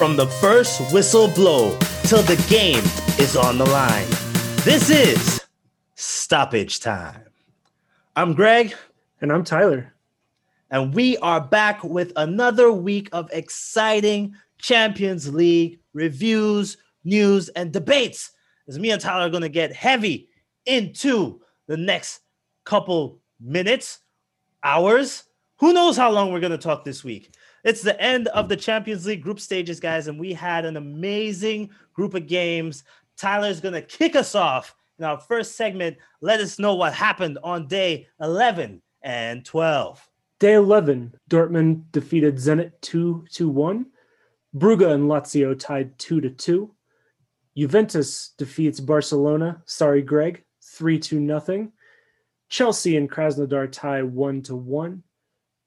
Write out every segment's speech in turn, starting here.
from the first whistle blow till the game is on the line. This is stoppage time. I'm Greg. And I'm Tyler. And we are back with another week of exciting Champions League reviews, news, and debates. As me and Tyler are going to get heavy into the next couple minutes, hours. Who knows how long we're going to talk this week? It's the end of the Champions League group stages, guys, and we had an amazing group of games. Tyler's going to kick us off in our first segment. Let us know what happened on day 11 and 12. Day 11, Dortmund defeated Zenit 2 to 1. Brugge and Lazio tied 2 to 2. Juventus defeats Barcelona, sorry Greg, 3 to nothing. Chelsea and Krasnodar tie 1 to 1.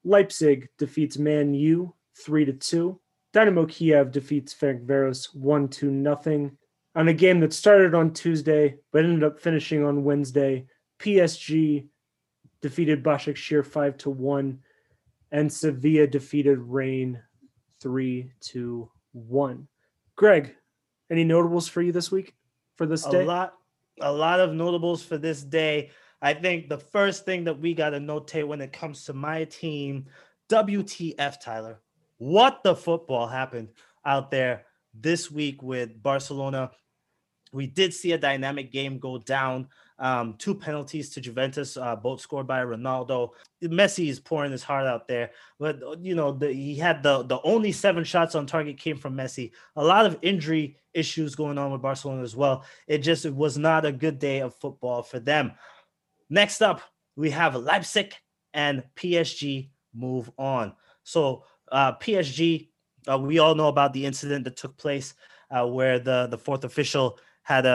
Leipzig defeats Man U 3 to 2. Dynamo Kiev defeats Ferencváros 1 to nothing. On a game that started on Tuesday but ended up finishing on Wednesday, PSG defeated Başakşehir 5 to 1 and Sevilla defeated Rain 3 to 1. Greg, any notables for you this week for this day? A lot a lot of notables for this day. I think the first thing that we got to notate when it comes to my team, WTF, Tyler. What the football happened out there this week with Barcelona? We did see a dynamic game go down. Um, two penalties to Juventus, uh, both scored by Ronaldo. Messi is pouring his heart out there, but you know the, he had the the only seven shots on target came from Messi. A lot of injury issues going on with Barcelona as well. It just it was not a good day of football for them. Next up, we have Leipzig and PSG move on. So uh, PSG, uh, we all know about the incident that took place uh, where the the fourth official had a,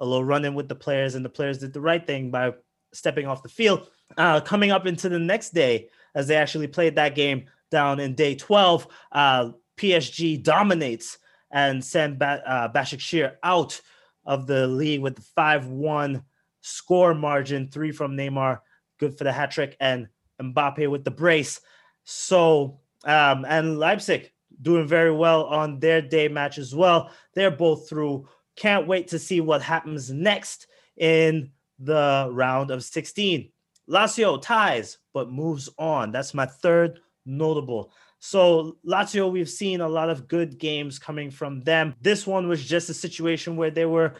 a, a little run in with the players, and the players did the right thing by stepping off the field. Uh, coming up into the next day, as they actually played that game down in day 12, uh, PSG dominates and send ba- uh, Başakşehir out of the league with the 5 1 score margin, three from Neymar, good for the hat trick, and Mbappe with the brace. So, um, and Leipzig doing very well on their day match as well. They're both through. Can't wait to see what happens next in the round of 16. Lazio ties, but moves on. That's my third notable. So, Lazio, we've seen a lot of good games coming from them. This one was just a situation where they were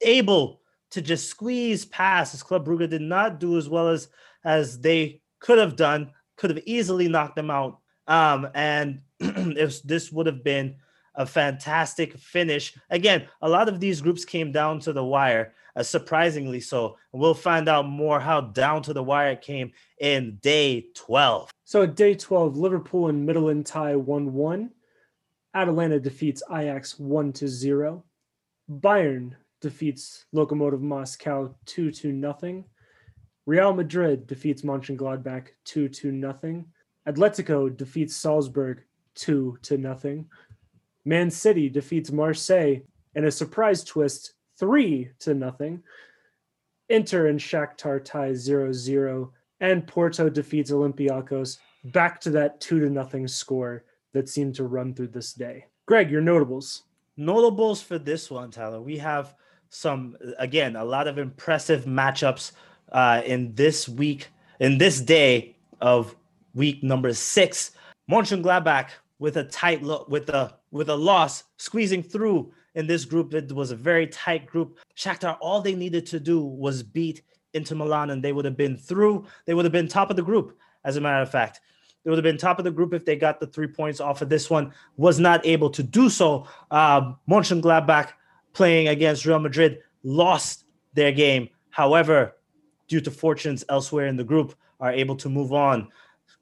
able to just squeeze past as Club Brugge did not do as well as as they could have done, could have easily knocked them out. Um, and if this would have been a fantastic finish. Again, a lot of these groups came down to the wire, uh, surprisingly so. We'll find out more how down to the wire it came in day 12. So at day 12, Liverpool and Midtjylland tie 1 1. Atalanta defeats Ajax 1 0. Bayern defeats Lokomotiv Moscow 2 to nothing. Real Madrid defeats Mönchengladbach 2 to nothing. Atletico defeats Salzburg 2 to nothing. Man City defeats Marseille in a surprise twist 3 to nothing. Inter and Shakhtar tie 0-0 and Porto defeats Olympiacos back to that 2 to nothing score that seemed to run through this day. Greg, your notables. Notables for this one, Tyler. We have some again a lot of impressive matchups uh, in this week in this day of week number six. Mönchengladbach with a tight look with a with a loss squeezing through in this group. It was a very tight group. Shakhtar all they needed to do was beat Inter Milan and they would have been through. They would have been top of the group. As a matter of fact, they would have been top of the group if they got the three points off of this one. Was not able to do so. Uh, Mönchengladbach playing against Real Madrid lost their game. However, due to fortunes elsewhere in the group, are able to move on.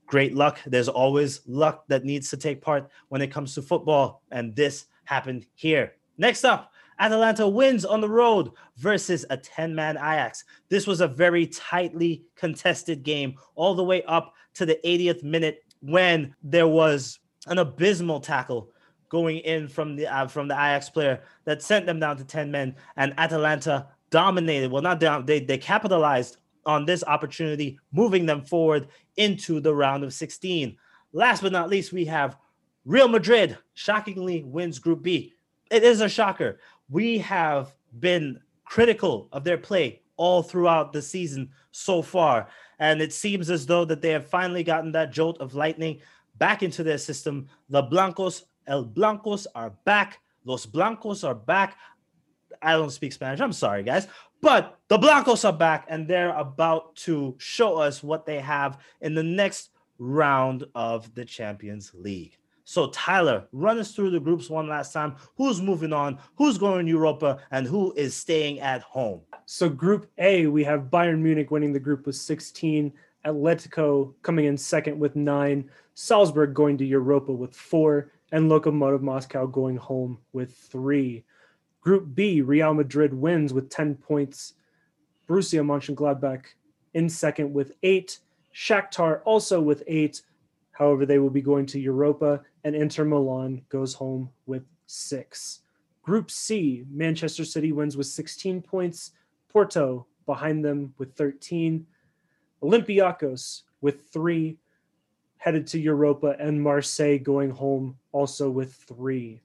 Great luck. There's always luck that needs to take part when it comes to football, and this happened here. Next up, Atalanta wins on the road versus a 10 man Ajax. This was a very tightly contested game, all the way up to the 80th minute when there was an abysmal tackle going in from the uh, from the Ajax player that sent them down to 10 men and Atalanta dominated well not down they they capitalized on this opportunity moving them forward into the round of 16 last but not least we have Real Madrid shockingly wins Group B. It is a shocker. We have been critical of their play all throughout the season so far, and it seems as though that they have finally gotten that jolt of lightning back into their system. The Blancos, El Blancos are back. Los Blancos are back. I don't speak Spanish. I'm sorry, guys. But the Blancos are back and they're about to show us what they have in the next round of the Champions League. So, Tyler, run us through the groups one last time. Who's moving on? Who's going to Europa? And who is staying at home? So, Group A, we have Bayern Munich winning the group with 16, Atletico coming in second with nine, Salzburg going to Europa with four, and Lokomotiv Moscow going home with three. Group B, Real Madrid wins with 10 points. Borussia Mönchengladbach in second with eight. Shakhtar also with eight. However, they will be going to Europa, and Inter Milan goes home with six. Group C, Manchester City wins with 16 points. Porto behind them with 13. Olympiacos with three, headed to Europa, and Marseille going home also with three.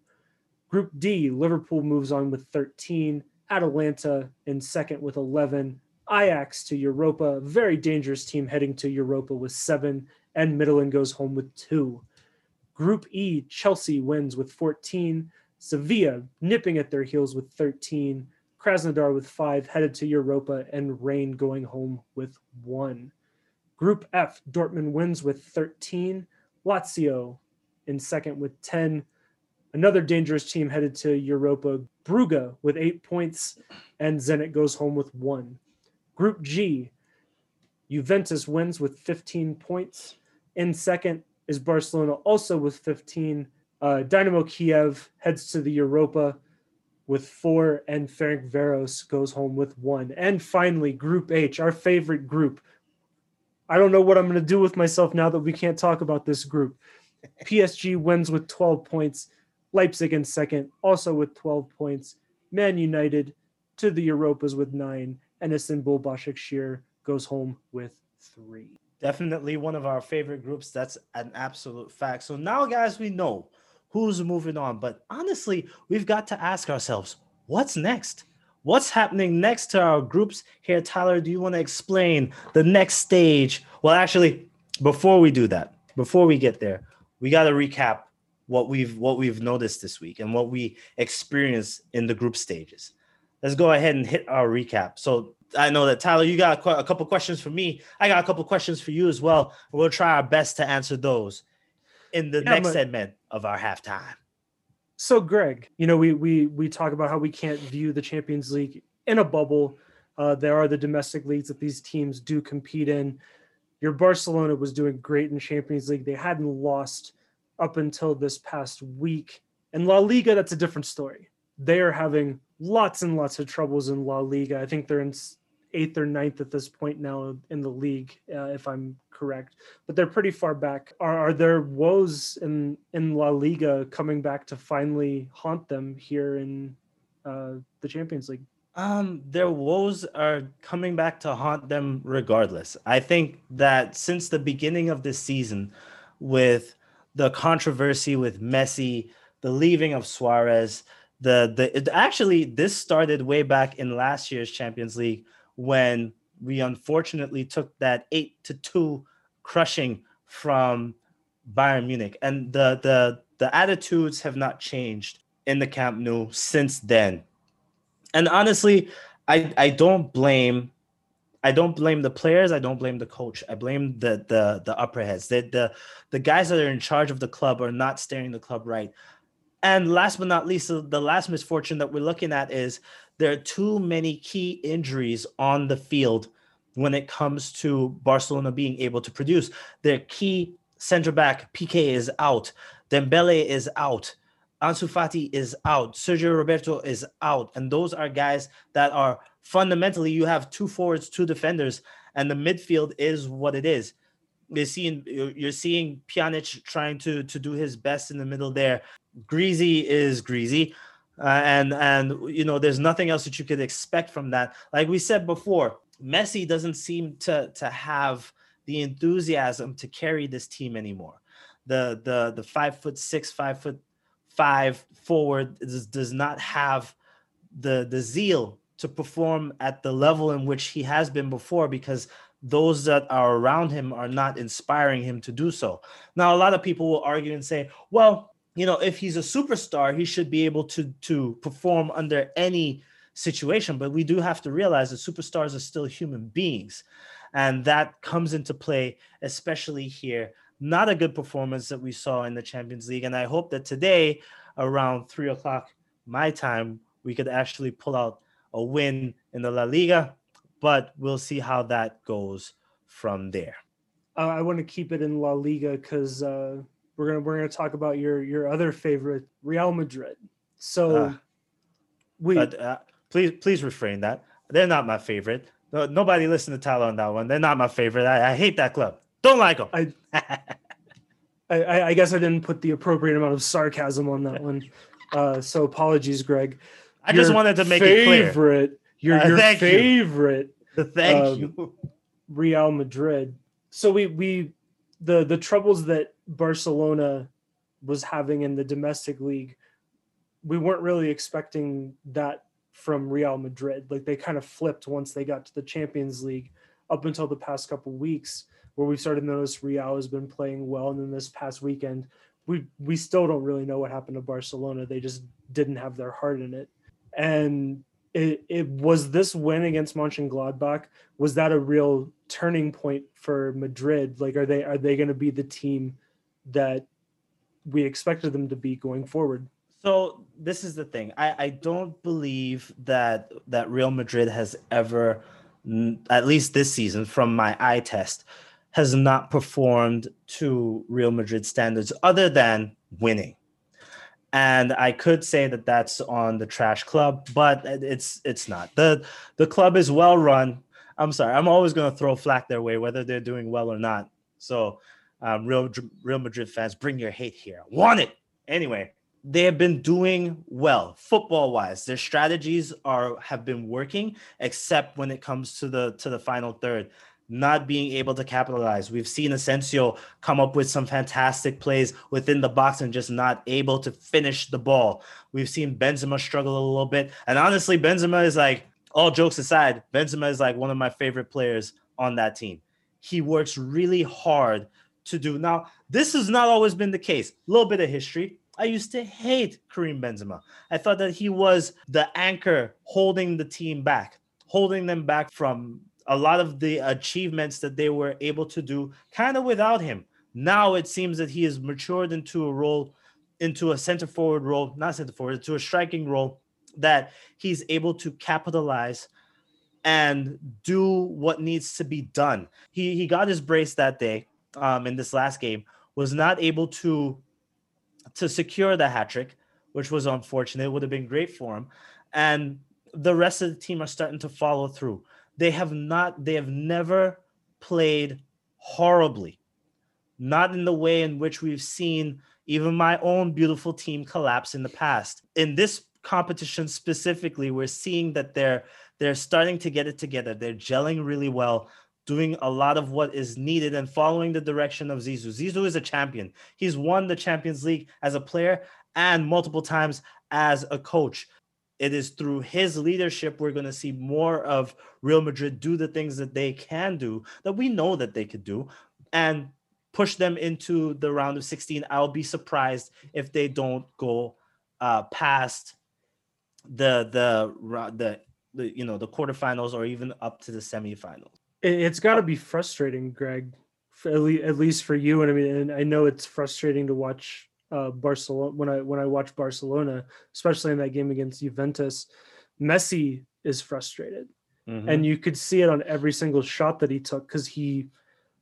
Group D, Liverpool moves on with 13. Atalanta in second with 11. Ajax to Europa, very dangerous team heading to Europa with seven, and Midtjylland goes home with two. Group E, Chelsea wins with 14. Sevilla nipping at their heels with 13. Krasnodar with five, headed to Europa, and Rain going home with one. Group F, Dortmund wins with 13. Lazio in second with 10. Another dangerous team headed to Europa, Brugge with eight points, and Zenit goes home with one. Group G, Juventus wins with 15 points. In second is Barcelona, also with 15. Uh, Dynamo Kiev heads to the Europa with four, and Ferencváros goes home with one. And finally, Group H, our favorite group. I don't know what I'm going to do with myself now that we can't talk about this group. PSG wins with 12 points. Leipzig in second, also with 12 points. Man United to the Europas with nine, and Istanbul Başakşehir goes home with three. Definitely one of our favorite groups. That's an absolute fact. So now, guys, we know who's moving on. But honestly, we've got to ask ourselves what's next? What's happening next to our groups here? Tyler, do you want to explain the next stage? Well, actually, before we do that, before we get there, we got to recap what we've what we've noticed this week and what we experienced in the group stages. Let's go ahead and hit our recap. So I know that Tyler, you got a couple questions for me. I got a couple questions for you as well. We'll try our best to answer those in the yeah, next but, segment of our halftime. So, Greg, you know, we we we talk about how we can't view the Champions League in a bubble. Uh, there are the domestic leagues that these teams do compete in. Your Barcelona was doing great in Champions League. They hadn't lost up until this past week. And La Liga, that's a different story. They are having lots and lots of troubles in La Liga. I think they're in eighth or ninth at this point now in the league, uh, if I'm correct. But they're pretty far back. Are, are there woes in in La Liga coming back to finally haunt them here in uh, the Champions League? Um, their woes are coming back to haunt them regardless. I think that since the beginning of this season, with the controversy with Messi, the leaving of Suarez, the the it, actually this started way back in last year's Champions League when we unfortunately took that eight to two crushing from Bayern Munich, and the the the attitudes have not changed in the Camp Nou since then. And honestly, I I don't blame I don't blame the players. I don't blame the coach. I blame the the the upper heads. The the the guys that are in charge of the club are not steering the club right. And last but not least, the last misfortune that we're looking at is there are too many key injuries on the field when it comes to Barcelona being able to produce. Their key center back Piqué is out, Dembele is out, Ansu Fati is out, Sergio Roberto is out, and those are guys that are fundamentally you have two forwards, two defenders, and the midfield is what it is. You're seeing you're seeing Pjanic trying to to do his best in the middle there. Greasy is greasy uh, and and you know there's nothing else that you could expect from that like we said before messi doesn't seem to to have the enthusiasm to carry this team anymore the the the five foot six, five foot five forward does, does not have the the zeal to perform at the level in which he has been before because those that are around him are not inspiring him to do so. Now, a lot of people will argue and say, well, you know, if he's a superstar, he should be able to to perform under any situation. But we do have to realize that superstars are still human beings, and that comes into play, especially here. Not a good performance that we saw in the Champions League, and I hope that today, around three o'clock my time, we could actually pull out a win in the La Liga. But we'll see how that goes from there. Uh, I want to keep it in La Liga because uh, we're gonna we're gonna talk about your your other favorite, Real Madrid. So uh, we uh, please please refrain that. They're not my favorite. No, nobody listen to Tyler on that one. They're not my favorite. I, I hate that club. Don't like them. I, I, I guess I didn't put the appropriate amount of sarcasm on that one. Uh, so apologies, Greg. I your just wanted to make favorite, it clear. Your uh, your favorite. You. Thank um, you. Real Madrid. So we we the the troubles that Barcelona was having in the domestic league, we weren't really expecting that from Real Madrid. Like they kind of flipped once they got to the Champions League up until the past couple weeks where we started to notice Real has been playing well and then this past weekend we we still don't really know what happened to Barcelona. They just didn't have their heart in it. And it, it was this win against Mönchengladbach was that a real turning point for Madrid? Like are they are they going to be the team that we expected them to be going forward? So this is the thing. I, I don't believe that that Real Madrid has ever, at least this season, from my eye test, has not performed to Real Madrid standards other than winning. And I could say that that's on the trash club, but it's it's not. the The club is well run. I'm sorry. I'm always going to throw flack their way, whether they're doing well or not. So, um, Real Real Madrid fans, bring your hate here. Want it. Anyway they have been doing well football wise their strategies are have been working except when it comes to the to the final third not being able to capitalize. We've seen asensio come up with some fantastic plays within the box and just not able to finish the ball. We've seen benzema struggle a little bit. And honestly benzema is like all jokes aside benzema is like one of my favorite players on that team. He works really hard to do now this has not always been the case a little bit of history I used to hate Karim Benzema. I thought that he was the anchor holding the team back, holding them back from a lot of the achievements that they were able to do kind of without him. Now it seems that he has matured into a role, into a center forward role, not center forward, to a striking role that he's able to capitalize and do what needs to be done. He he got his brace that day um, in this last game, was not able to to secure the hat trick, which was unfortunate. It would have been great for him. And the rest of the team are starting to follow through. They have not, they have never played horribly, not in the way in which we've seen even my own beautiful team collapse in the past. In this competition specifically, we're seeing that they're they're starting to get it together. They're gelling really well doing a lot of what is needed and following the direction of Zizou. Zizou is a champion. He's won the Champions League as a player and multiple times as a coach. It is through his leadership we're going to see more of Real Madrid do the things that they can do that we know that they could do and push them into the round of 16. I'll be surprised if they don't go uh, past the the the the you know the quarterfinals or even up to the semifinals it's got to be frustrating, Greg, at least for you. And I mean, and I know it's frustrating to watch uh, Barcelona when I when I watch Barcelona, especially in that game against Juventus. Messi is frustrated, mm-hmm. and you could see it on every single shot that he took because he.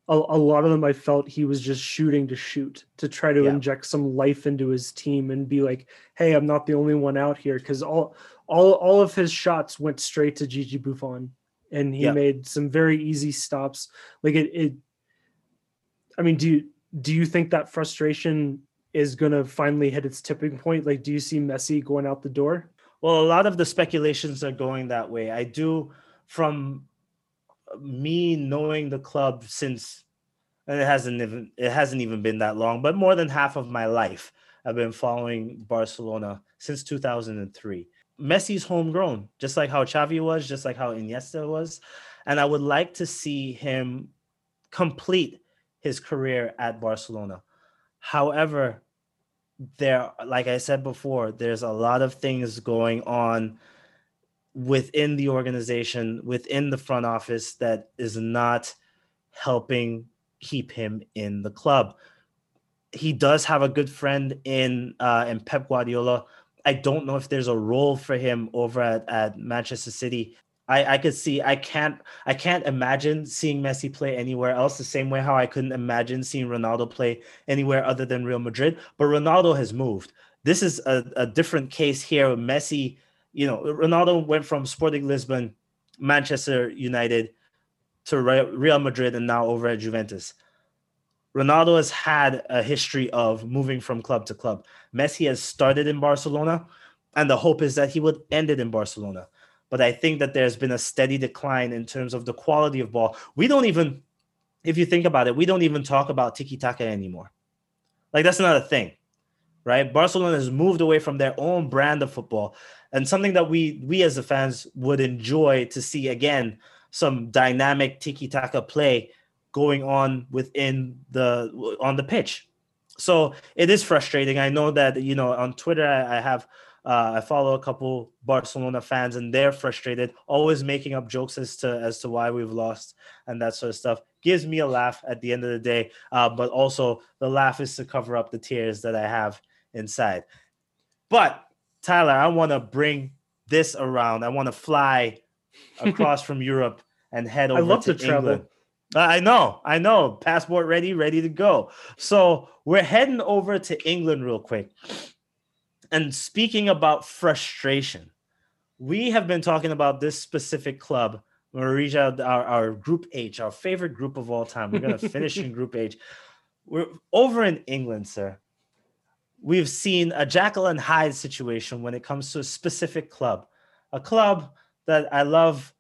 A, a, lot of them I felt he was just shooting to shoot to try to yeah. inject some life into his team and be like, "Hey, I'm not the only one out here." Because all all all of his shots went straight to Gigi Buffon and he yep. made some very easy stops. Like it, it, I mean, do you do you think that frustration is going to finally hit its tipping point? Like, do you see Messi going out the door? Well, a lot of the speculations are going that way. I do, from me knowing the club since and it hasn't even it hasn't even been that long, but more than half of my life, I've been following Barcelona since 2003. Messi's homegrown, just like how Xavi was, just like how Iniesta was, and I would like to see him complete his career at Barcelona. However, there, like I said before, there's a lot of things going on within the organization, within the front office that is not helping keep him in the club. He does have a good friend in uh, in Pep Guardiola. I don't know if there's a role for him over at, at Manchester City. I, I could see I can't I can't imagine seeing Messi play anywhere else the same way how I couldn't imagine seeing Ronaldo play anywhere other than Real Madrid. But Ronaldo has moved. This is a, a different case here. Messi, you know, Ronaldo went from Sporting Lisbon, Manchester United to Real Madrid and now over at Juventus. Ronaldo has had a history of moving from club to club. Messi has started in Barcelona, and the hope is that he would end it in Barcelona but I think that there's been a steady decline in terms of the quality of ball. We don't even, if you think about it, we don't even talk about tiki taka anymore. Like that's not a thing, right? Barcelona has moved away from their own brand of football, and something that we we as the fans would enjoy to see again some dynamic tiki taka play going on within the on the pitch. So it is frustrating. I know that you know on Twitter I, I have uh, I follow a couple Barcelona fans, and they're frustrated, always making up jokes as to as to why we've lost and that sort of stuff. Gives me a laugh at the end of the day, uh, but also the laugh is to cover up the tears that I have inside. But Tyler, I want to bring this around. I want to fly across from Europe and head over I love to, to England. Travel. I know, I know. Passport ready, ready to go. So we're heading over to England real quick. And speaking about frustration, we have been talking about this specific club, Marija, our, our group H, our favorite group of all time. We're going to finish in group H. We're over in England, sir. We've seen a Jekyll and Hyde situation when it comes to a specific club, a club that I love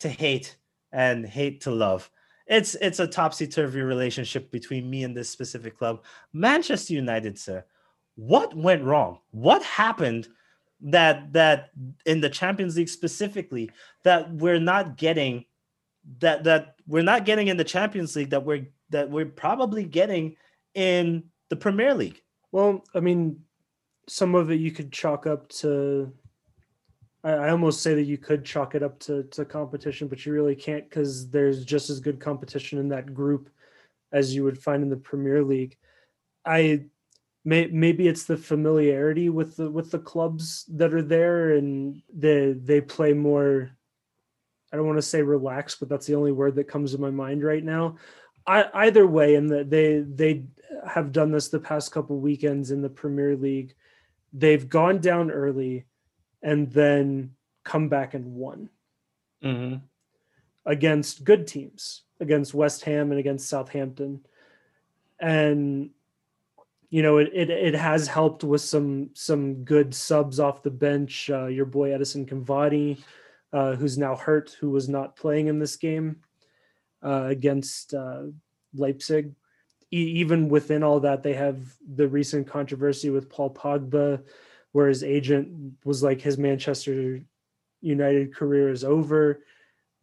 to hate and hate to love. It's it's a topsy turvy relationship between me and this specific club, Manchester United, sir what went wrong? What happened that that in the Champions League specifically that we're not getting that that we're not getting in the Champions League that we're that we're probably getting in the Premier League? Well, I mean, some of it you could chalk up to I, I almost say that you could chalk it up to, to competition, but you really can't because there's just as good competition in that group as you would find in the Premier League. I may, maybe it's the familiarity with the with the clubs that are there and they they play more I don't want to say relaxed, but that's the only word that comes to my mind right now. I, either way, and they they have done this the past couple weekends in the Premier League. They've gone down early, and then come back and won mm-hmm. against good teams, against West Ham and against Southampton, and you know, it, it, it has helped with some some good subs off the bench. Uh, your boy Edinson Cavani, uh, who's now hurt, who was not playing in this game uh, against uh, Leipzig. E- even within all that, they have the recent controversy with Paul Pogba, where his agent was like his Manchester United career is over,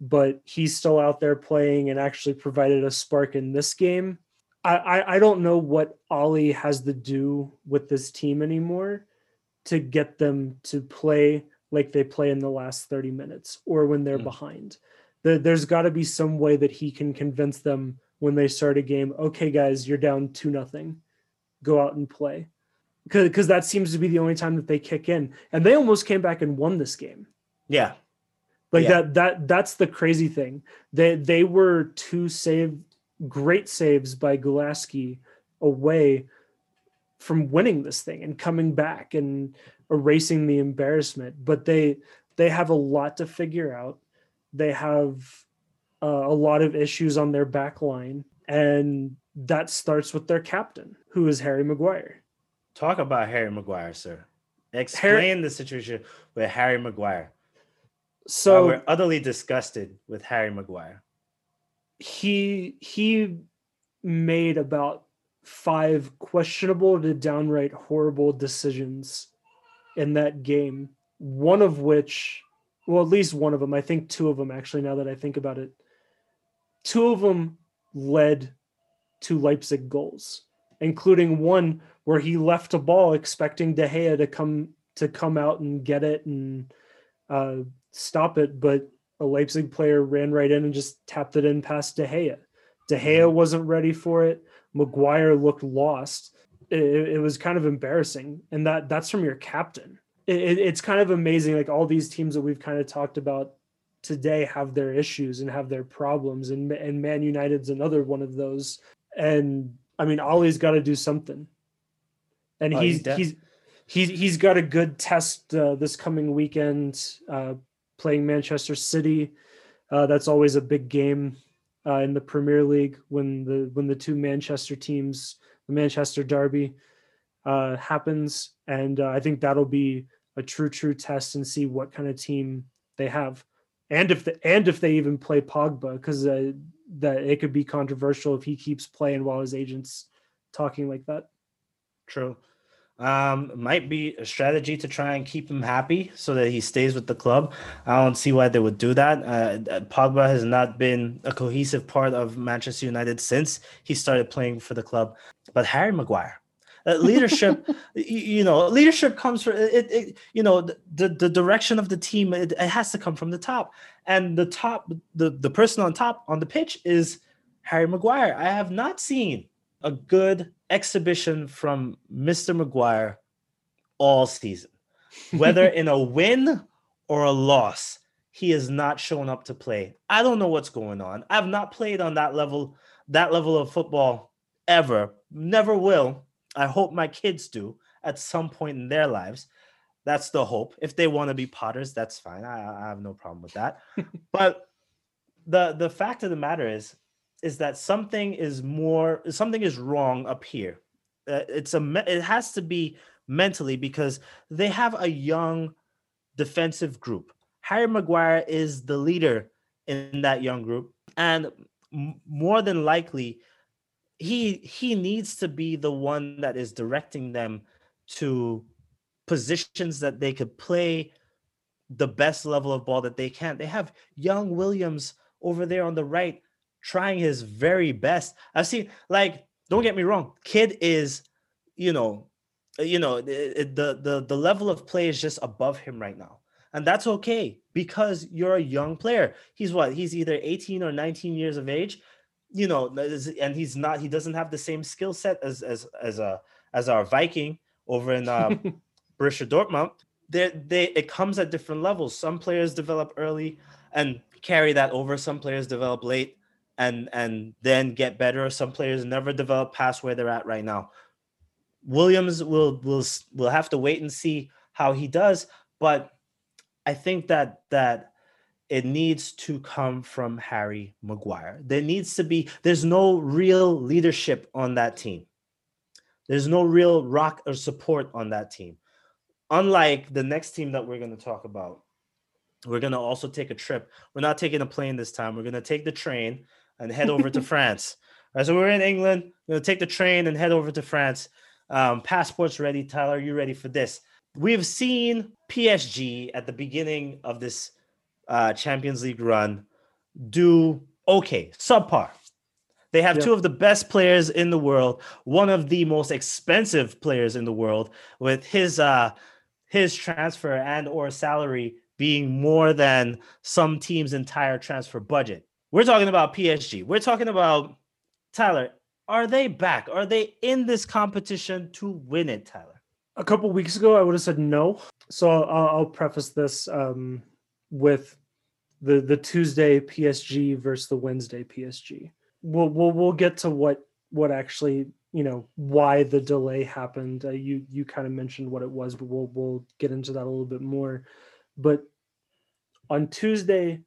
but he's still out there playing and actually provided a spark in this game I, I don't know what Ole has to do with this team anymore to get them to play like they play in the last 30 minutes or when they're mm. behind. The, there's got to be some way that he can convince them when they start a game, okay, guys, you're down two nothing, go out and play, because that seems to be the only time that they kick in, and they almost came back and won this game. Yeah, like yeah. that that that's the crazy thing. They they were two save great saves by Gulácsi away from winning this thing and coming back and erasing the embarrassment. But they they have a lot to figure out. They have uh, a lot of issues on their back line, and that starts with their captain, who is Harry Maguire. Talk about Harry Maguire, sir. Explain Harry, the situation with Harry Maguire. So we're utterly disgusted with Harry Maguire he he made about five questionable to downright horrible decisions in that game. One of which, well, at least one of them, I think two of them actually, now that I think about it, two of them led to Leipzig goals, including one where he left a ball expecting De Gea to come to come out and get it and uh, stop it, but a Leipzig player ran right in and just tapped it in past De Gea. De Gea mm-hmm. wasn't ready for it. Maguire looked lost. It, it was kind of embarrassing, and that that's from your captain. It, it's kind of amazing. Like all these teams that we've kind of talked about today have their issues and have their problems, and and Man United's another one of those. And I mean, Ole's got to do something, and oh, he's he's, he's he's he's got a good test uh, this coming weekend, uh, playing Manchester City. Uh, that's always a big game uh, in the Premier League when the when the two Manchester teams, the Manchester Derby, uh, happens, and uh, I think that'll be a true true test and see what kind of team they have, and if the and if they even play Pogba because that it could be controversial if he keeps playing while his agents talking like that. True um, might be a strategy to try and keep him happy so that he stays with the club. I don't see why they would do that. Uh, Pogba has not been a cohesive part of Manchester United since he started playing for the club. But Harry Maguire, uh, leadership, you, you, know, leadership comes from it, it. You know, the the direction of the team it, it has to come from the top, and the top, the the person on top on the pitch is Harry Maguire. I have not seen a good exhibition from Mr. Maguire all season. Whether in a win or a loss, he has not shown up to play. I don't know what's going on. I've not played on that level, that level of football ever. Never will. I hope my kids do at some point in their lives. That's the hope. If they want to be potters, that's fine. I, I have no problem with that. but the the fact of the matter is is that something is more something is wrong up here. Uh, it's a it has to be mentally because they have a young defensive group. Harry Maguire is the leader in that young group, and more than likely, he he needs to be the one that is directing them to positions that they could play the best level of ball that they can. They have young Williams over there on the right trying his very best. I've seen like don't get me wrong, kid is you know you know the the the level of play is just above him right now. And that's okay because you're a young player. He's what? He's either 18 or 19 years of age. You know, and he's not he doesn't have the same skill set as as as a as our Viking over in um, Borussia Dortmund. They they it comes at different levels. Some players develop early and carry that over. Some players develop late and and then get better. Some players never develop past where they're at right now. Williams will will will have to wait and see how he does, but I think that that it needs to come from Harry Maguire. There needs to be there's no real leadership on that team. There's no real rock or support on that team. Unlike the next team that we're going to talk about. We're going to also take a trip. We're not taking a plane this time. We're going to take the train and head over to France. All right, so we're in England. We're gonna take the train and head over to France. Um, passports ready. Tyler, you ready for this? We've seen PSG at the beginning of this uh, Champions League run do okay, subpar. They have two of the best players in the world, one of the most expensive players in the world, with his uh, his transfer and or salary being more than some team's entire transfer budget. We're talking about PSG. We're talking about Tyler. Are they back? Are they in this competition to win it, Tyler? A couple weeks ago, I would have said no. So I'll, I'll preface this um, with the the Tuesday PSG versus the Wednesday PSG. We'll we'll we'll get to what what actually you know why the delay happened. Uh, you you kind of mentioned what it was, but we'll we'll get into that a little bit more. But on Tuesday,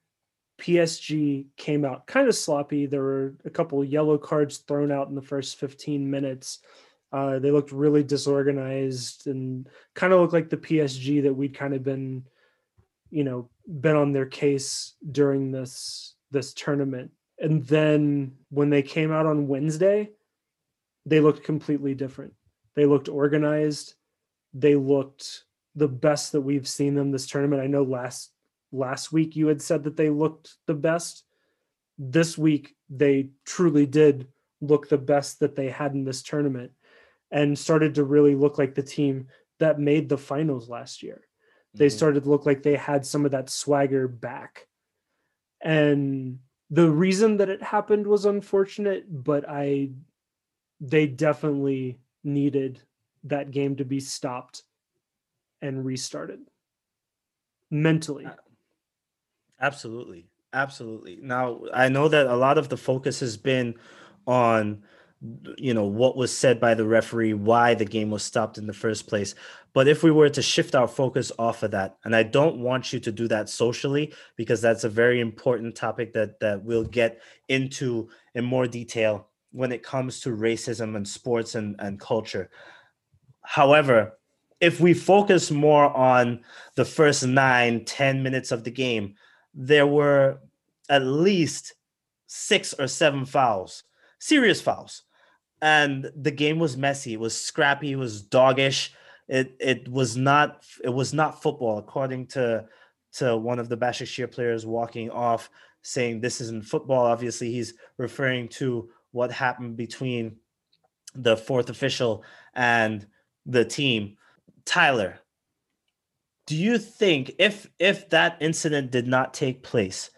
PSG came out kind of sloppy. There were a couple yellow cards thrown out in the first 15 minutes. Uh, they looked really disorganized and kind of looked like the PSG that we'd kind of been, you know, been on their case during this this tournament. And then when they came out on Wednesday, they looked completely different. They looked organized. They looked the best that we've seen them this tournament. I know last last week you had said that they looked the best. This week they truly did look the best that they had in this tournament and started to really look like the team that made the finals last year. They mm-hmm. started to look like they had some of that swagger back. And the reason that it happened was unfortunate, but I they definitely needed that game to be stopped and restarted mentally. Absolutely. Absolutely. Now, I know that a lot of the focus has been on you know what was said by the referee why the game was stopped in the first place. But if we were to shift our focus off of that and i don't want you to do that socially because that's a very important topic that that we'll get into in more detail when it comes to racism and sports and, and culture. However if we focus more on the first nine ten minutes of the game there were at least six or seven fouls serious fouls and the game was messy. It was scrappy. It was doggish. It it was not it was not football, according to to one of the Başakşehir players walking off, saying this isn't football. Obviously, he's referring to what happened between the fourth official and the team. Tyler, do you think if if that incident did not take place,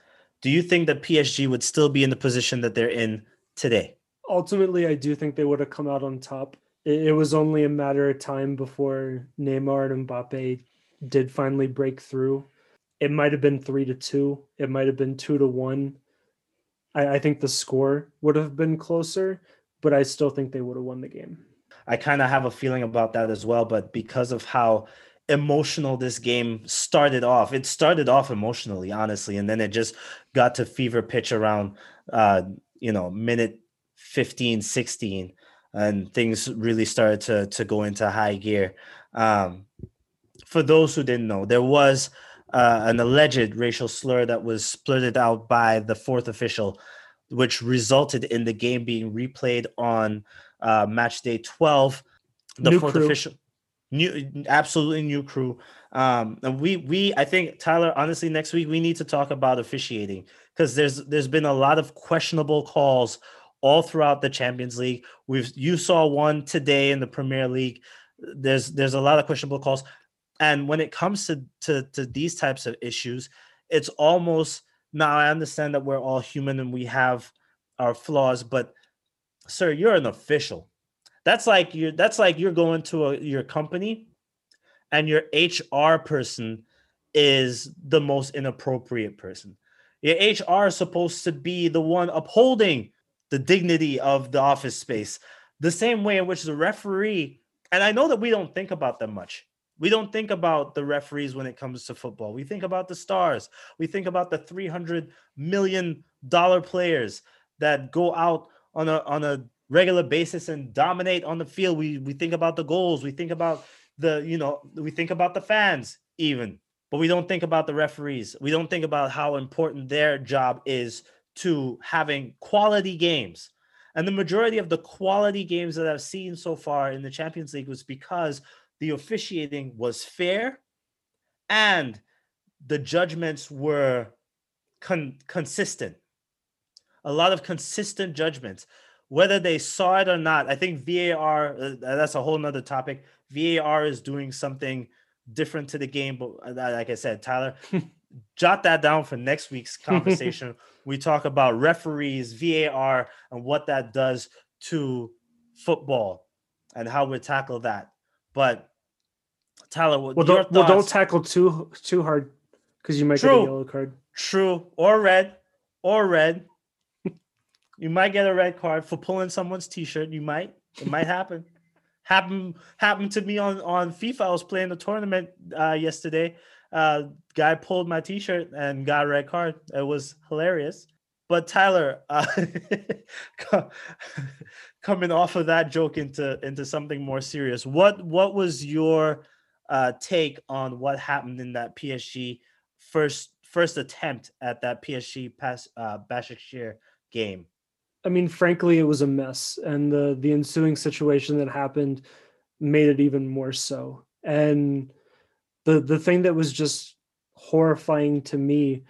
do you think that PSG would still be in the position that they're in today? Ultimately, I do think they would have come out on top. It, it was only a matter of time before Neymar and Mbappe did finally break through. It might have been three to two. It might have been two to one. I, I think the score would have been closer, but I still think they would have won the game. I kind of have a feeling about that as well, but because of how emotional this game started off, it started off emotionally, honestly, and then it just got to fever pitch around, uh, you know, minute 15, 16, and things really started to, to go into high gear. Um, for those who didn't know, there was uh, an alleged racial slur that was splurted out by the fourth official, which resulted in the game being replayed on uh, match day 12. The new fourth crew. official, new, absolutely new crew. Um, and we, we, I think Tyler, honestly, next week we need to talk about officiating because there's, there's been a lot of questionable calls all throughout the Champions League. We've you saw one today in the Premier League. There's there's a lot of questionable calls, and when it comes to to, to these types of issues, it's almost now I understand that we're all human and we have our flaws, but sir, you're an official. That's like you're that's like you're going to a, your company, and your HR person is the most inappropriate person. Your HR is supposed to be the one upholding the dignity of the office space, the same way in which the referee, and I know that we don't think about them much. We don't think about the referees when it comes to football. We think about the stars. We think about the 300 million dollar players that go out on a on a regular basis and dominate on the field. We we think about the goals. We think about the you know we think about the fans even, but we don't think about the referees. We don't think about how important their job is to having quality games. And the majority of the quality games that I've seen so far in the Champions League was because the officiating was fair and the judgments were con- consistent. A lot of consistent judgments, whether they saw it or not. I think VAR, uh, that's a whole nother topic. VAR is doing something different to the game. But uh, like I said, Tyler, jot that down for next week's conversation. we talk about referees, VAR, and what that does to football and how we tackle that. But Tyler, well, don't, well, don't tackle too too hard because you might True. get a yellow card. True, or red, or red. you might get a red card for pulling someone's t-shirt. You might. It might happen. happened happened to me on on FIFA. I was playing the tournament uh, yesterday uh, guy pulled my T-shirt and got a red card. It was hilarious. But Tyler, uh, coming off of that joke into into something more serious, what what was your uh, take on what happened in that PSG first first attempt at that PSG pass uh, Başakşehir game? I mean, frankly, it was a mess, and the the ensuing situation that happened made it even more so. And the the thing that was just horrifying to me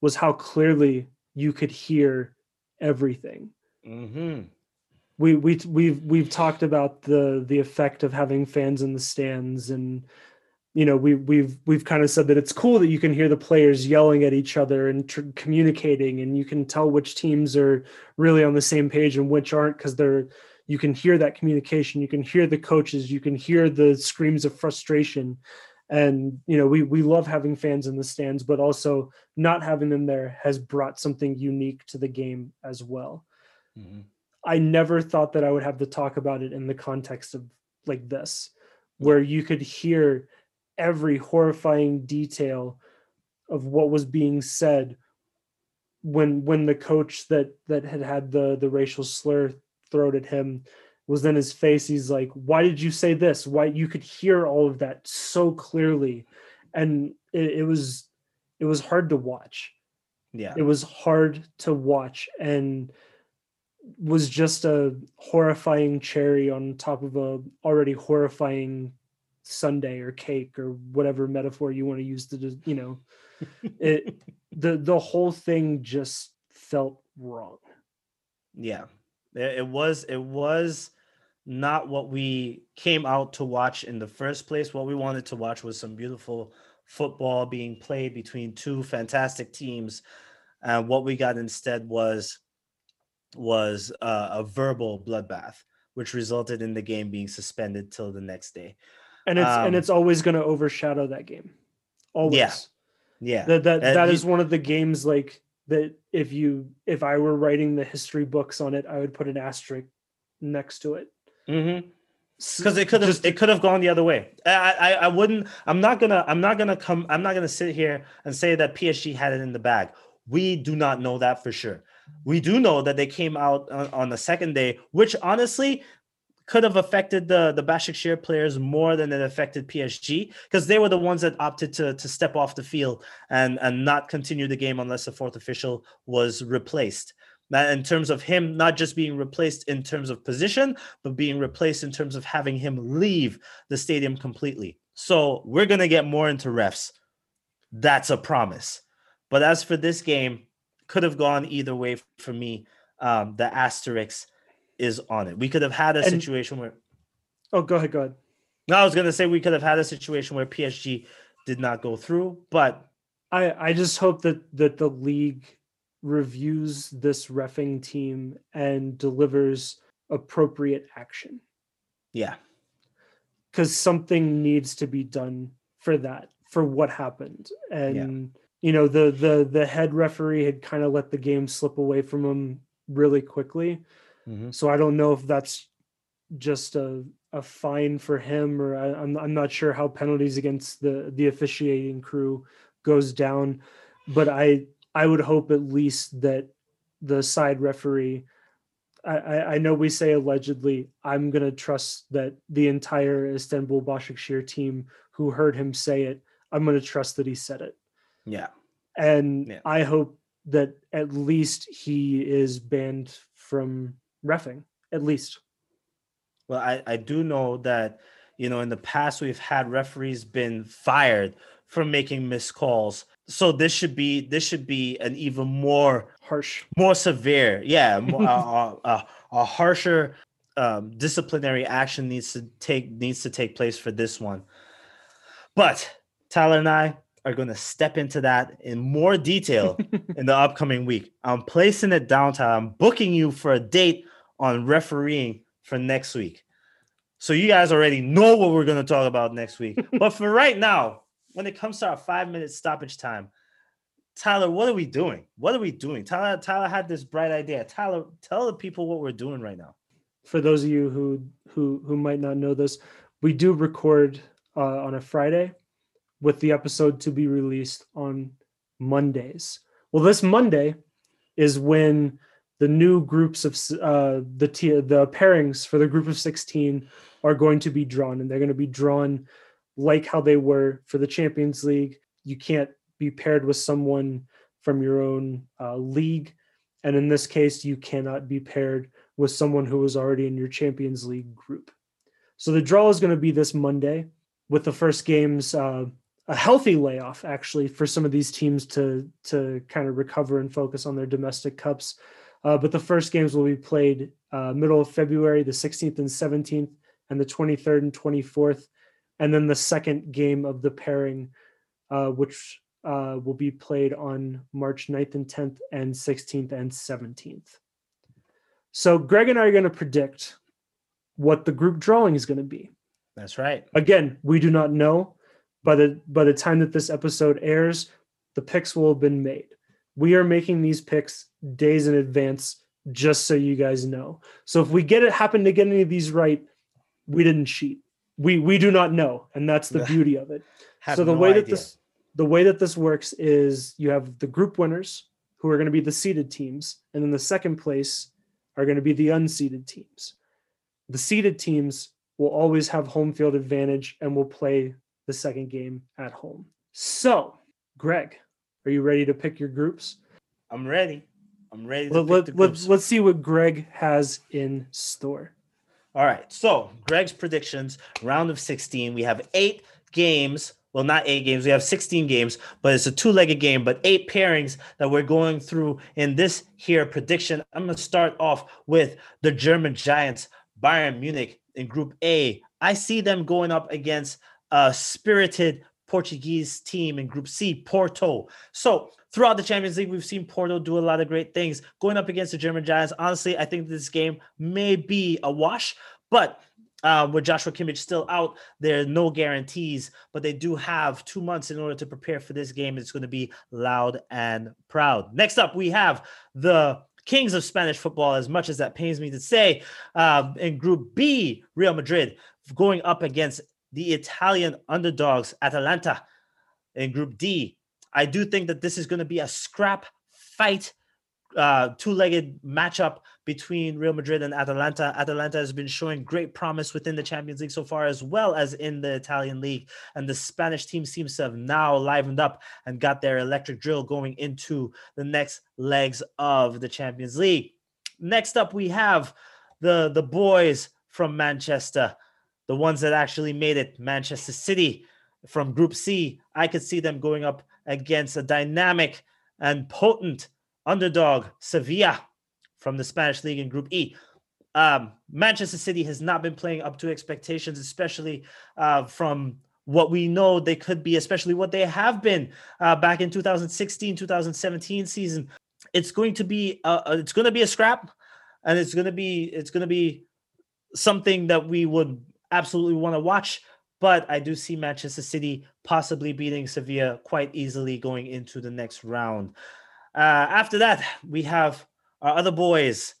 was how clearly you could hear everything. Mm-hmm. We we we've we've talked about the the effect of having fans in the stands and you know we we've we've kind of said that it's cool that you can hear the players yelling at each other and tr- communicating and you can tell which teams are really on the same page and which aren't because they're you can hear that communication you can hear the coaches you can hear the screams of frustration and you know we we love having fans in the stands but also not having them there has brought something unique to the game as well mm-hmm. i never thought that i would have to talk about it in the context of like this where you could hear every horrifying detail of what was being said when when the coach that that had had the the racial slur thrown at him was in his face. He's like why did you say this? Why you could hear all of that so clearly. And it, it was it was hard to watch. Yeah. It was hard to watch and was just a horrifying cherry on top of a already horrifying sundae or cake or whatever metaphor you want to use to you know. It the the whole thing just felt wrong. Yeah. It was it was not what we came out to watch in the first place. What we wanted to watch was some beautiful football being played between two fantastic teams. And what we got instead was was uh, a verbal bloodbath, which resulted in the game being suspended till the next day. And it's um, and it's always going to overshadow that game. Always. Yeah. Yeah. That that, that is one of the games like that if you if I were writing the history books on it, I would put an asterisk next to it Mm-hmm. Because it could have it could have gone the other way. I, I I wouldn't. I'm not gonna. I'm not gonna come. I'm not gonna sit here and say that PSG had it in the bag. We do not know that for sure. We do know that they came out on, on the second day, which honestly could have affected the the Başakşehir players more than it affected PSG because they were the ones that opted to to step off the field and and not continue the game unless the fourth official was replaced in terms of him not just being replaced in terms of position, but being replaced in terms of having him leave the stadium completely. So we're going to get more into refs. That's a promise. But as for this game, could have gone either way for me. Um, the asterisk is on it. We could have had a and, situation where. Oh, go ahead. Go ahead. No, I was going to say we could have had a situation where PSG did not go through, but I I just hope that that the league reviews this refing team and delivers appropriate action. Yeah. Cuz something needs to be done for that for what happened. And yeah. you know the the the head referee had kind of let the game slip away from him really quickly. Mm-hmm. So I don't know if that's just a a fine for him or I, I'm I'm not sure how penalties against the the officiating crew goes down but I I would hope at least that the side referee. I, I know we say allegedly. I'm gonna trust that the entire Istanbul Başakşehir team who heard him say it. I'm gonna trust that he said it. Yeah, and yeah. I hope that at least he is banned from refing. At least. Well, I I do know that you know in the past we've had referees been fired for making missed calls so this should be this should be an even more harsh. more severe. Yeah more, a harsher um, disciplinary action needs to take needs to take place for this one. But tyler and i are going to step into that in more detail in the upcoming week. I'm placing it down tyler. I'm booking you for a date on refereeing for next week. So you guys already know what we're going to talk about next week. But for right now when it comes to our five minute stoppage time, Tyler, what are we doing? What are we doing? Tyler, Tyler had this bright idea. Tyler, tell the people what we're doing right now. For those of you who who who might not know this, we do record uh, on a Friday, with the episode to be released on Mondays. Well, this Monday is when the new groups of uh, the the pairings for the group of sixteen are going to be drawn, and they're going to be drawn like how they were for the Champions League. You can't be paired with someone from your own uh, league And in this case, you cannot be paired with someone who was already in your Champions League group. So the draw is going to be this Monday with the first games uh, a healthy layoff actually for some of these teams to to kind of recover and focus on their domestic cups. Uh, but the first games will be played uh, middle of February, the 16th and 17th, and the 23rd and 24th, and then the second game of the pairing, uh, which uh, will be played on March 9th and 10th, and 16th and 17th. So Greg and I are going to predict what the group drawing is going to be. That's right. Again, we do not know. By the by the time that this episode airs, the picks will have been made. We are making these picks days in advance, just so you guys know. So if we get it, happen to get any of these right, we didn't cheat. We we do not know, and that's the beauty of it. so the no way idea. that this the way that this works is you have the group winners who are going to be the seeded teams, and then the second place are going to be the unseeded teams. The seeded teams will always have home field advantage and will play the second game at home. So, Greg, are you ready to pick your groups? I'm ready. I'm ready let, let, let's, let's see what Greg has in store. All right. So, Greg's predictions, round of 16. We have eight games. Well, not eight games. We have 16 games, but it's a two legged game, but eight pairings that we're going through in this here prediction. I'm going to start off with the German Giants, Bayern Munich in Group A. I see them going up against a spirited Portuguese team in Group C, Porto. So throughout the Champions League, we've seen Porto do a lot of great things. Going up against the German Giants, honestly, I think this game may be a wash, but uh, with Joshua Kimmich still out, there are no guarantees, but they do have two months in order to prepare for this game. It's going to be loud and proud. Next up, we have the kings of Spanish football, as much as that pains me to say. Uh, in Group B, Real Madrid going up against the Italian underdogs, Atalanta. In Group D, I do think that this is going to be a scrap fight, uh, two legged matchup between Real Madrid and Atalanta. Atalanta has been showing great promise within the Champions League so far, as well as in the Italian league. And the Spanish team seems to have now livened up and got their electric drill going into the next legs of the Champions League. Next up, we have the, the boys from Manchester, the ones that actually made it, Manchester City from Group C. I could see them going up against a dynamic and potent underdog, Sevilla from the Spanish league in Group E. Um, Manchester City has not been playing up to expectations, especially uh, from what we know they could be, especially what they have been uh, back in 2016, 2017 season. It's going to be uh, it's going to be a scrap, and it's going to be it's going to be something that we would absolutely want to watch. But I do see Manchester City possibly beating Sevilla quite easily going into the next round. Uh, after that, we have our other boys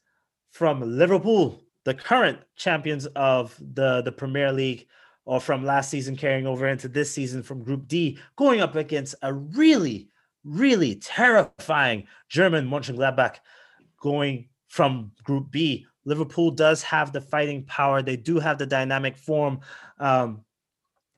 from Liverpool, the current champions of the, the Premier League, or from last season carrying over into this season from Group D, going up against a really, really terrifying German Mönchengladbach going from Group B. Liverpool does have the fighting power. They do have the dynamic form. Um,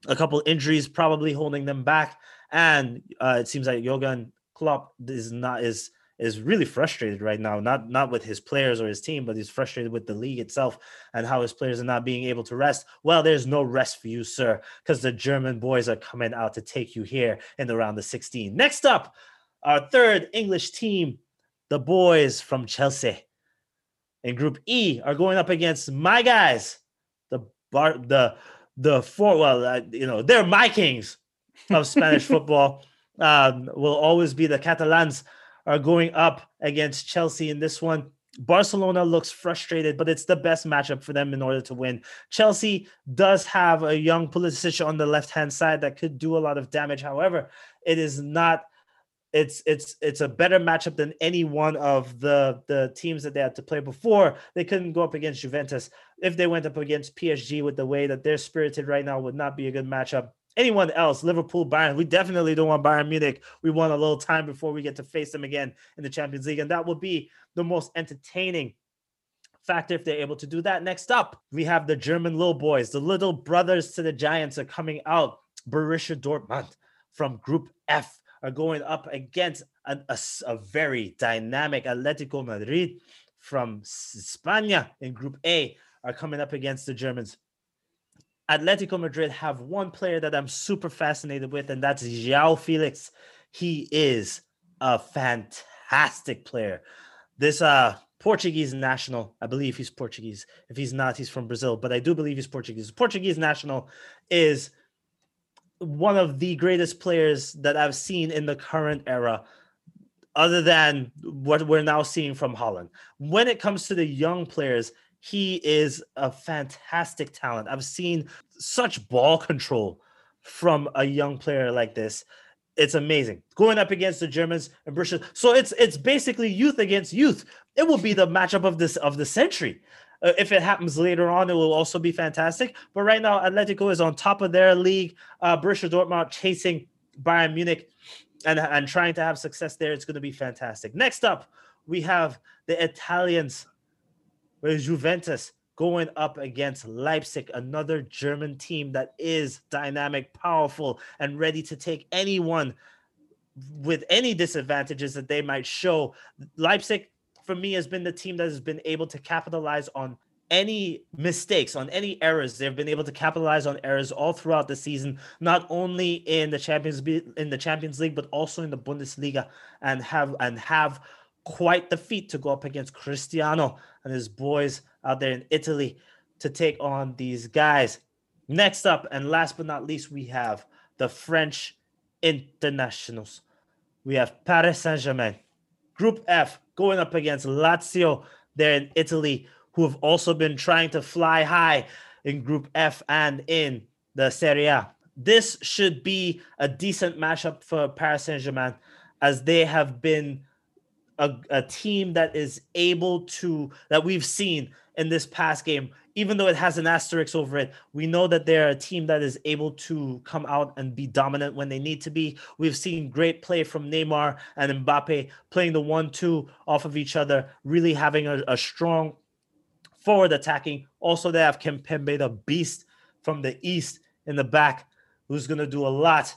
a couple injuries probably holding them back, and uh, it seems like Jurgen Klopp is not is is really frustrated right now. Not not with his players or his team but he's frustrated with the league itself and how his players are not being able to rest. Well there's no rest for you sir because the german boys are coming out to take you here in the round of 16 next up our third english team the boys from chelsea in group e are going up against my guys the bar the the four well uh, you know they're my kings of spanish football um, will always be the catalans are going up against Chelsea in this one. Barcelona looks frustrated, but it's the best matchup for them in order to win. Chelsea does have a young Pulisic on the left hand side that could do a lot of damage. However, it is not. It's it's it's a better matchup than any one of the the teams that they had to play before. They couldn't go up against Juventus. If they went up against PSG with the way that they're spirited right now, would not be a good matchup anyone else, Liverpool, Bayern. We definitely don't want Bayern Munich. We want a little time before we get to face them again in the Champions League. And that will be the most entertaining factor if they're able to do that. Next up, we have the German little boys, the little brothers to the Giants are coming out. Borussia Dortmund from Group F are going up against a, a, a very dynamic Atletico Madrid from Spain in Group A are coming up against the Germans. Atletico Madrid have one player that I'm super fascinated with, and that's João Felix. He is a fantastic player. This uh Portuguese national, I believe he's Portuguese. If he's not, he's from Brazil, but I do believe he's Portuguese. Portuguese national is one of the greatest players that I've seen in the current era, other than what we're now seeing from Haaland. When it comes to the young players, he is a fantastic talent. I've seen such ball control from a young player like this. It's amazing. Going up against the Germans and British. So it's it's basically youth against youth. It will be the matchup of this of the century. Uh, if it happens later on, it will also be fantastic. But right now, Atletico is on top of their league. Uh, Borussia Dortmund chasing Bayern Munich and, and trying to have success there. It's going to be fantastic. Next up, we have the Italians with Juventus going up against Leipzig, another German team that is dynamic, powerful, and ready to take anyone with any disadvantages that they might show. Leipzig for me has been the team that has been able to capitalize on any mistakes on any errors. They've been able to capitalize on errors all throughout the season not only in the champions in the champions league but also in the bundesliga and have and have quite the feat to go up against cristiano and his boys out there in italy to take on these guys. Next up and last but not least we have the french internationals. We have paris saint-germain group f going up against Lazio there in Italy, who have also been trying to fly high in Group F and in the Serie A. This should be a decent matchup for Paris Saint Germain, as they have been a, a team that is able to, that we've seen in this past game even though it has an asterisk over it, we know that they're a team that is able to come out and be dominant when they need to be. We've seen great play from Neymar and Mbappe playing the one two off of each other, really having a, a strong forward attacking. Also, they have Kimpembe, the beast from the east in the back, who's going to do a lot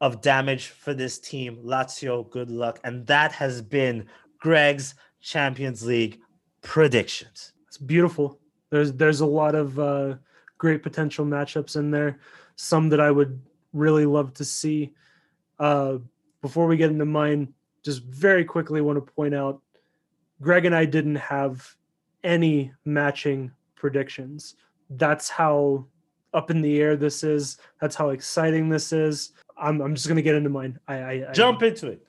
of damage for this team. Lazio, good luck. And that has been Greg's Champions League predictions. It's beautiful. There's there's a lot of uh, great potential matchups in there. Some that I would really love to see. Uh, before we get into mine, just very quickly want to point out, Greg and I didn't have any matching predictions. That's how up in the air this is. That's how exciting this is. I'm, I'm just gonna get into mine. I, I, I jump into it.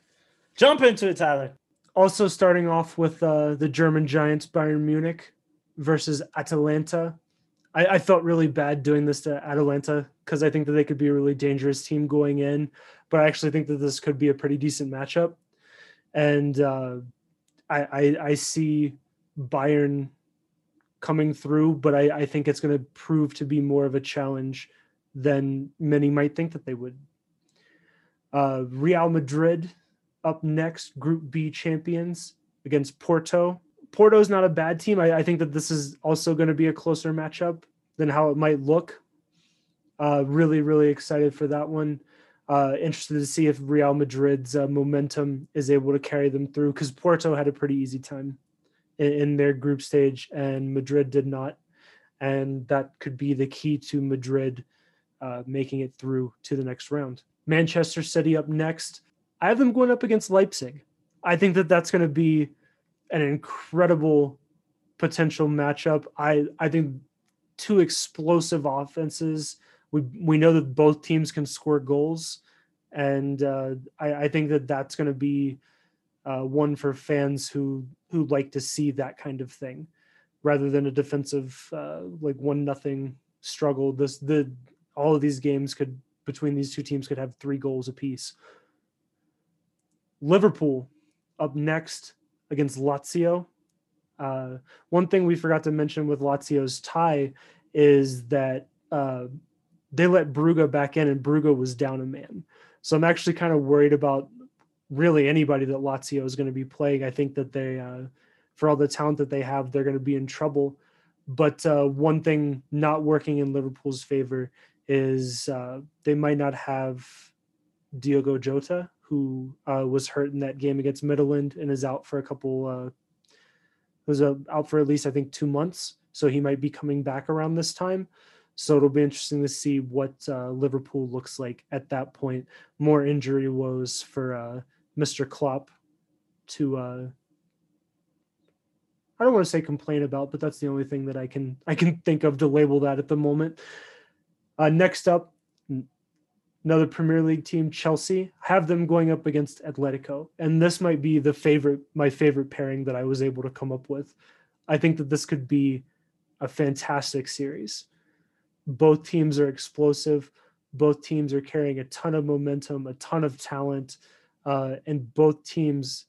Jump into it, Tyler. Also, starting off with uh, the German Giants, Bayern Munich versus Atalanta. I, I felt really bad doing this to Atalanta because I think that they could be a really dangerous team going in, but I actually think that this could be a pretty decent matchup. And uh, I, I, I see Bayern coming through, but I, I think it's going to prove to be more of a challenge than many might think that they would. Uh, Real Madrid up next, Group B champions against Porto. Porto's not a bad team. I, I think that this is also going to be a closer matchup than how it might look. Uh, really, really excited for that one. Uh, interested to see if Real Madrid's uh, momentum is able to carry them through because Porto had a pretty easy time in, in, their group stage and Madrid did not. And that could be the key to Madrid uh, making it through to the next round. Manchester City up next. I have them going up against Leipzig. I think that that's going to be an incredible potential matchup. I I think two explosive offenses. We we know that both teams can score goals, and uh, I, I think that that's going to be uh, one for fans who who like to see that kind of thing, rather than a defensive uh, like one nothing struggle. This the all of these games could between these two teams could have three goals apiece. Liverpool up next against Lazio. Uh, one thing we forgot to mention with Lazio's tie is that uh, they let Brugge back in, and Brugge was down a man. So I'm actually kind of worried about really anybody that Lazio is going to be playing. I think that they, uh, for all the talent that they have, they're going to be in trouble. But uh, one thing not working in Liverpool's favor is uh, they might not have Diogo Jota, who uh, was hurt in that game against Midtjylland and is out for a couple. Uh, was uh, out for at least I think two months, so he might be coming back around this time. So it'll be interesting to see what uh, Liverpool looks like at that point. More injury woes for uh, Mr. Klopp to uh, I don't want to say complain about, but that's the only thing that I can I can think of to label that at the moment. Uh, next up, another Premier League team, Chelsea, have them going up against Atletico, and this might be the favorite my favorite pairing that I was able to come up with. I think that this could be a fantastic series. Both teams are explosive. Both teams are carrying a ton of momentum, a ton of talent, uh, and both teams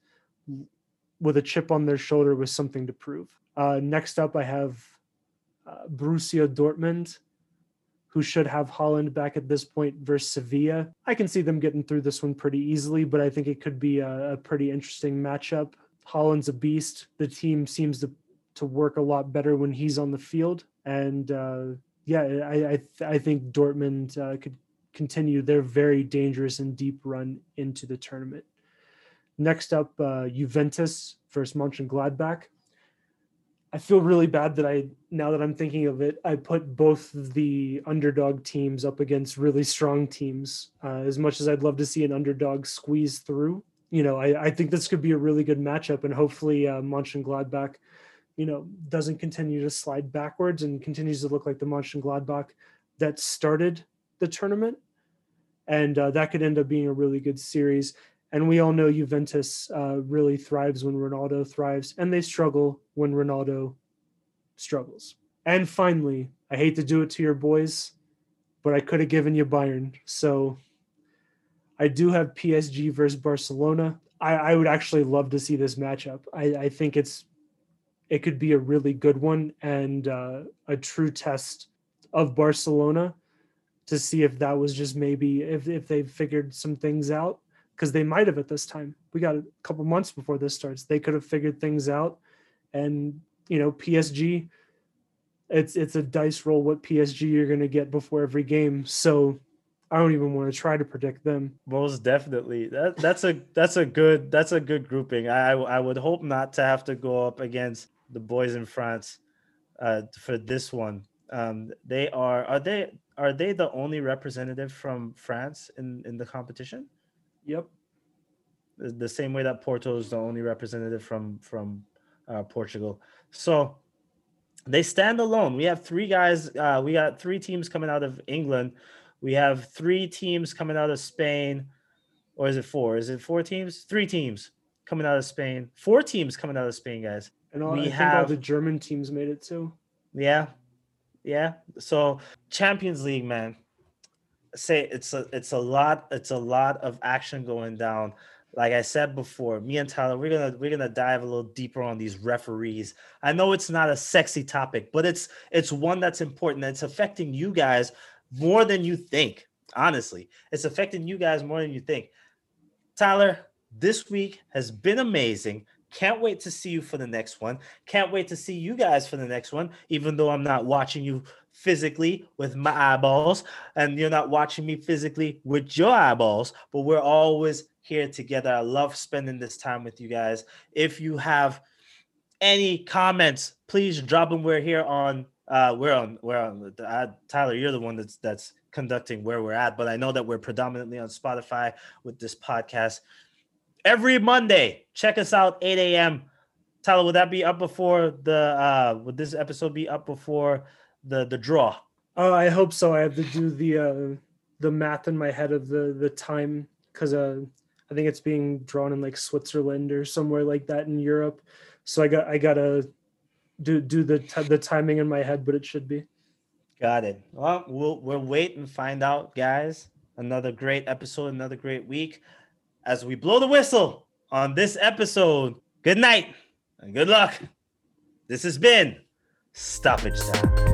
with a chip on their shoulder with something to prove. Uh, next up, I have uh, Borussia Dortmund, who should have Haaland back at this point versus Sevilla. I can see them getting through this one pretty easily, but I think it could be a, a pretty interesting matchup. Haaland's a beast. The team seems to to work a lot better when he's on the field, and uh, yeah, I I, I, think Dortmund uh, could continue their very dangerous and deep run into the tournament. Next up, uh, Juventus versus Mönchengladbach. I feel really bad that I, now that I'm thinking of it, I put both the underdog teams up against really strong teams. Uh, as much as I'd love to see an underdog squeeze through, you know, I, I think this could be a really good matchup, and hopefully, uh, Mönchengladbach, you know, doesn't continue to slide backwards and continues to look like the Mönchengladbach that started the tournament, and uh, that could end up being a really good series. And we all know Juventus uh, really thrives when Ronaldo thrives, and they struggle when Ronaldo struggles. And finally, I hate to do it to your boys, but I could have given you Bayern. So I do have PSG versus Barcelona. I, I would actually love to see this matchup. I, I think it's it could be a really good one and uh, a true test of Barcelona to see if that was just maybe if if they figured some things out because they might have at this time. We got a couple months before this starts. They could have figured things out, and you know, PSG. It's it's a dice roll what PSG you're going to get before every game. So I don't even want to try to predict them. Most definitely. That that's a that's a good that's a good grouping. I I would hope not to have to go up against the boys in France uh, for this one. Um, they are are they are they the only representative from France in in the competition? Yep. The same way that Porto is the only representative from from uh, Portugal. So they stand alone. We have three guys. Uh, we got three teams coming out of England. We have three teams coming out of Spain, or is it four? Is it four teams? Three teams coming out of Spain. Four teams coming out of Spain, guys. And all, we I have all the German teams made it too. Yeah, yeah. So Champions League, man say it's a it's a lot it's a lot of action going down. Like i said before me and tyler we're gonna we're gonna dive a little deeper on these referees. I know it's not a sexy topic but it's it's one that's important it's affecting you guys more than you think honestly. It's affecting you guys more than you think. Tyler this week has been amazing. Can't wait to see you for the next one. Can't wait to see you guys for the next one, even though I'm not watching you physically with my eyeballs and you're not watching me physically with your eyeballs, but we're always here together. I love spending this time with you guys. If you have any comments, please drop them. We're here on uh we're on we're on uh, Tyler, you're the one that's that's conducting where we're at, but I know that we're predominantly on Spotify with this podcast every Monday. Check us out, 8 a.m. Tyler, would that be up before the uh would this episode be up before the the draw? Uh, I hope so. I have to do the uh the math in my head of the the time because uh I think it's being drawn in like Switzerland or somewhere like that in Europe. So I got I gotta do do the t- the timing in my head, but it should be. Got it. Well, we'll we'll wait and find out, guys. Another great episode, another great week as we blow the whistle on this episode. Good night and good luck. This has been Stoppage Time.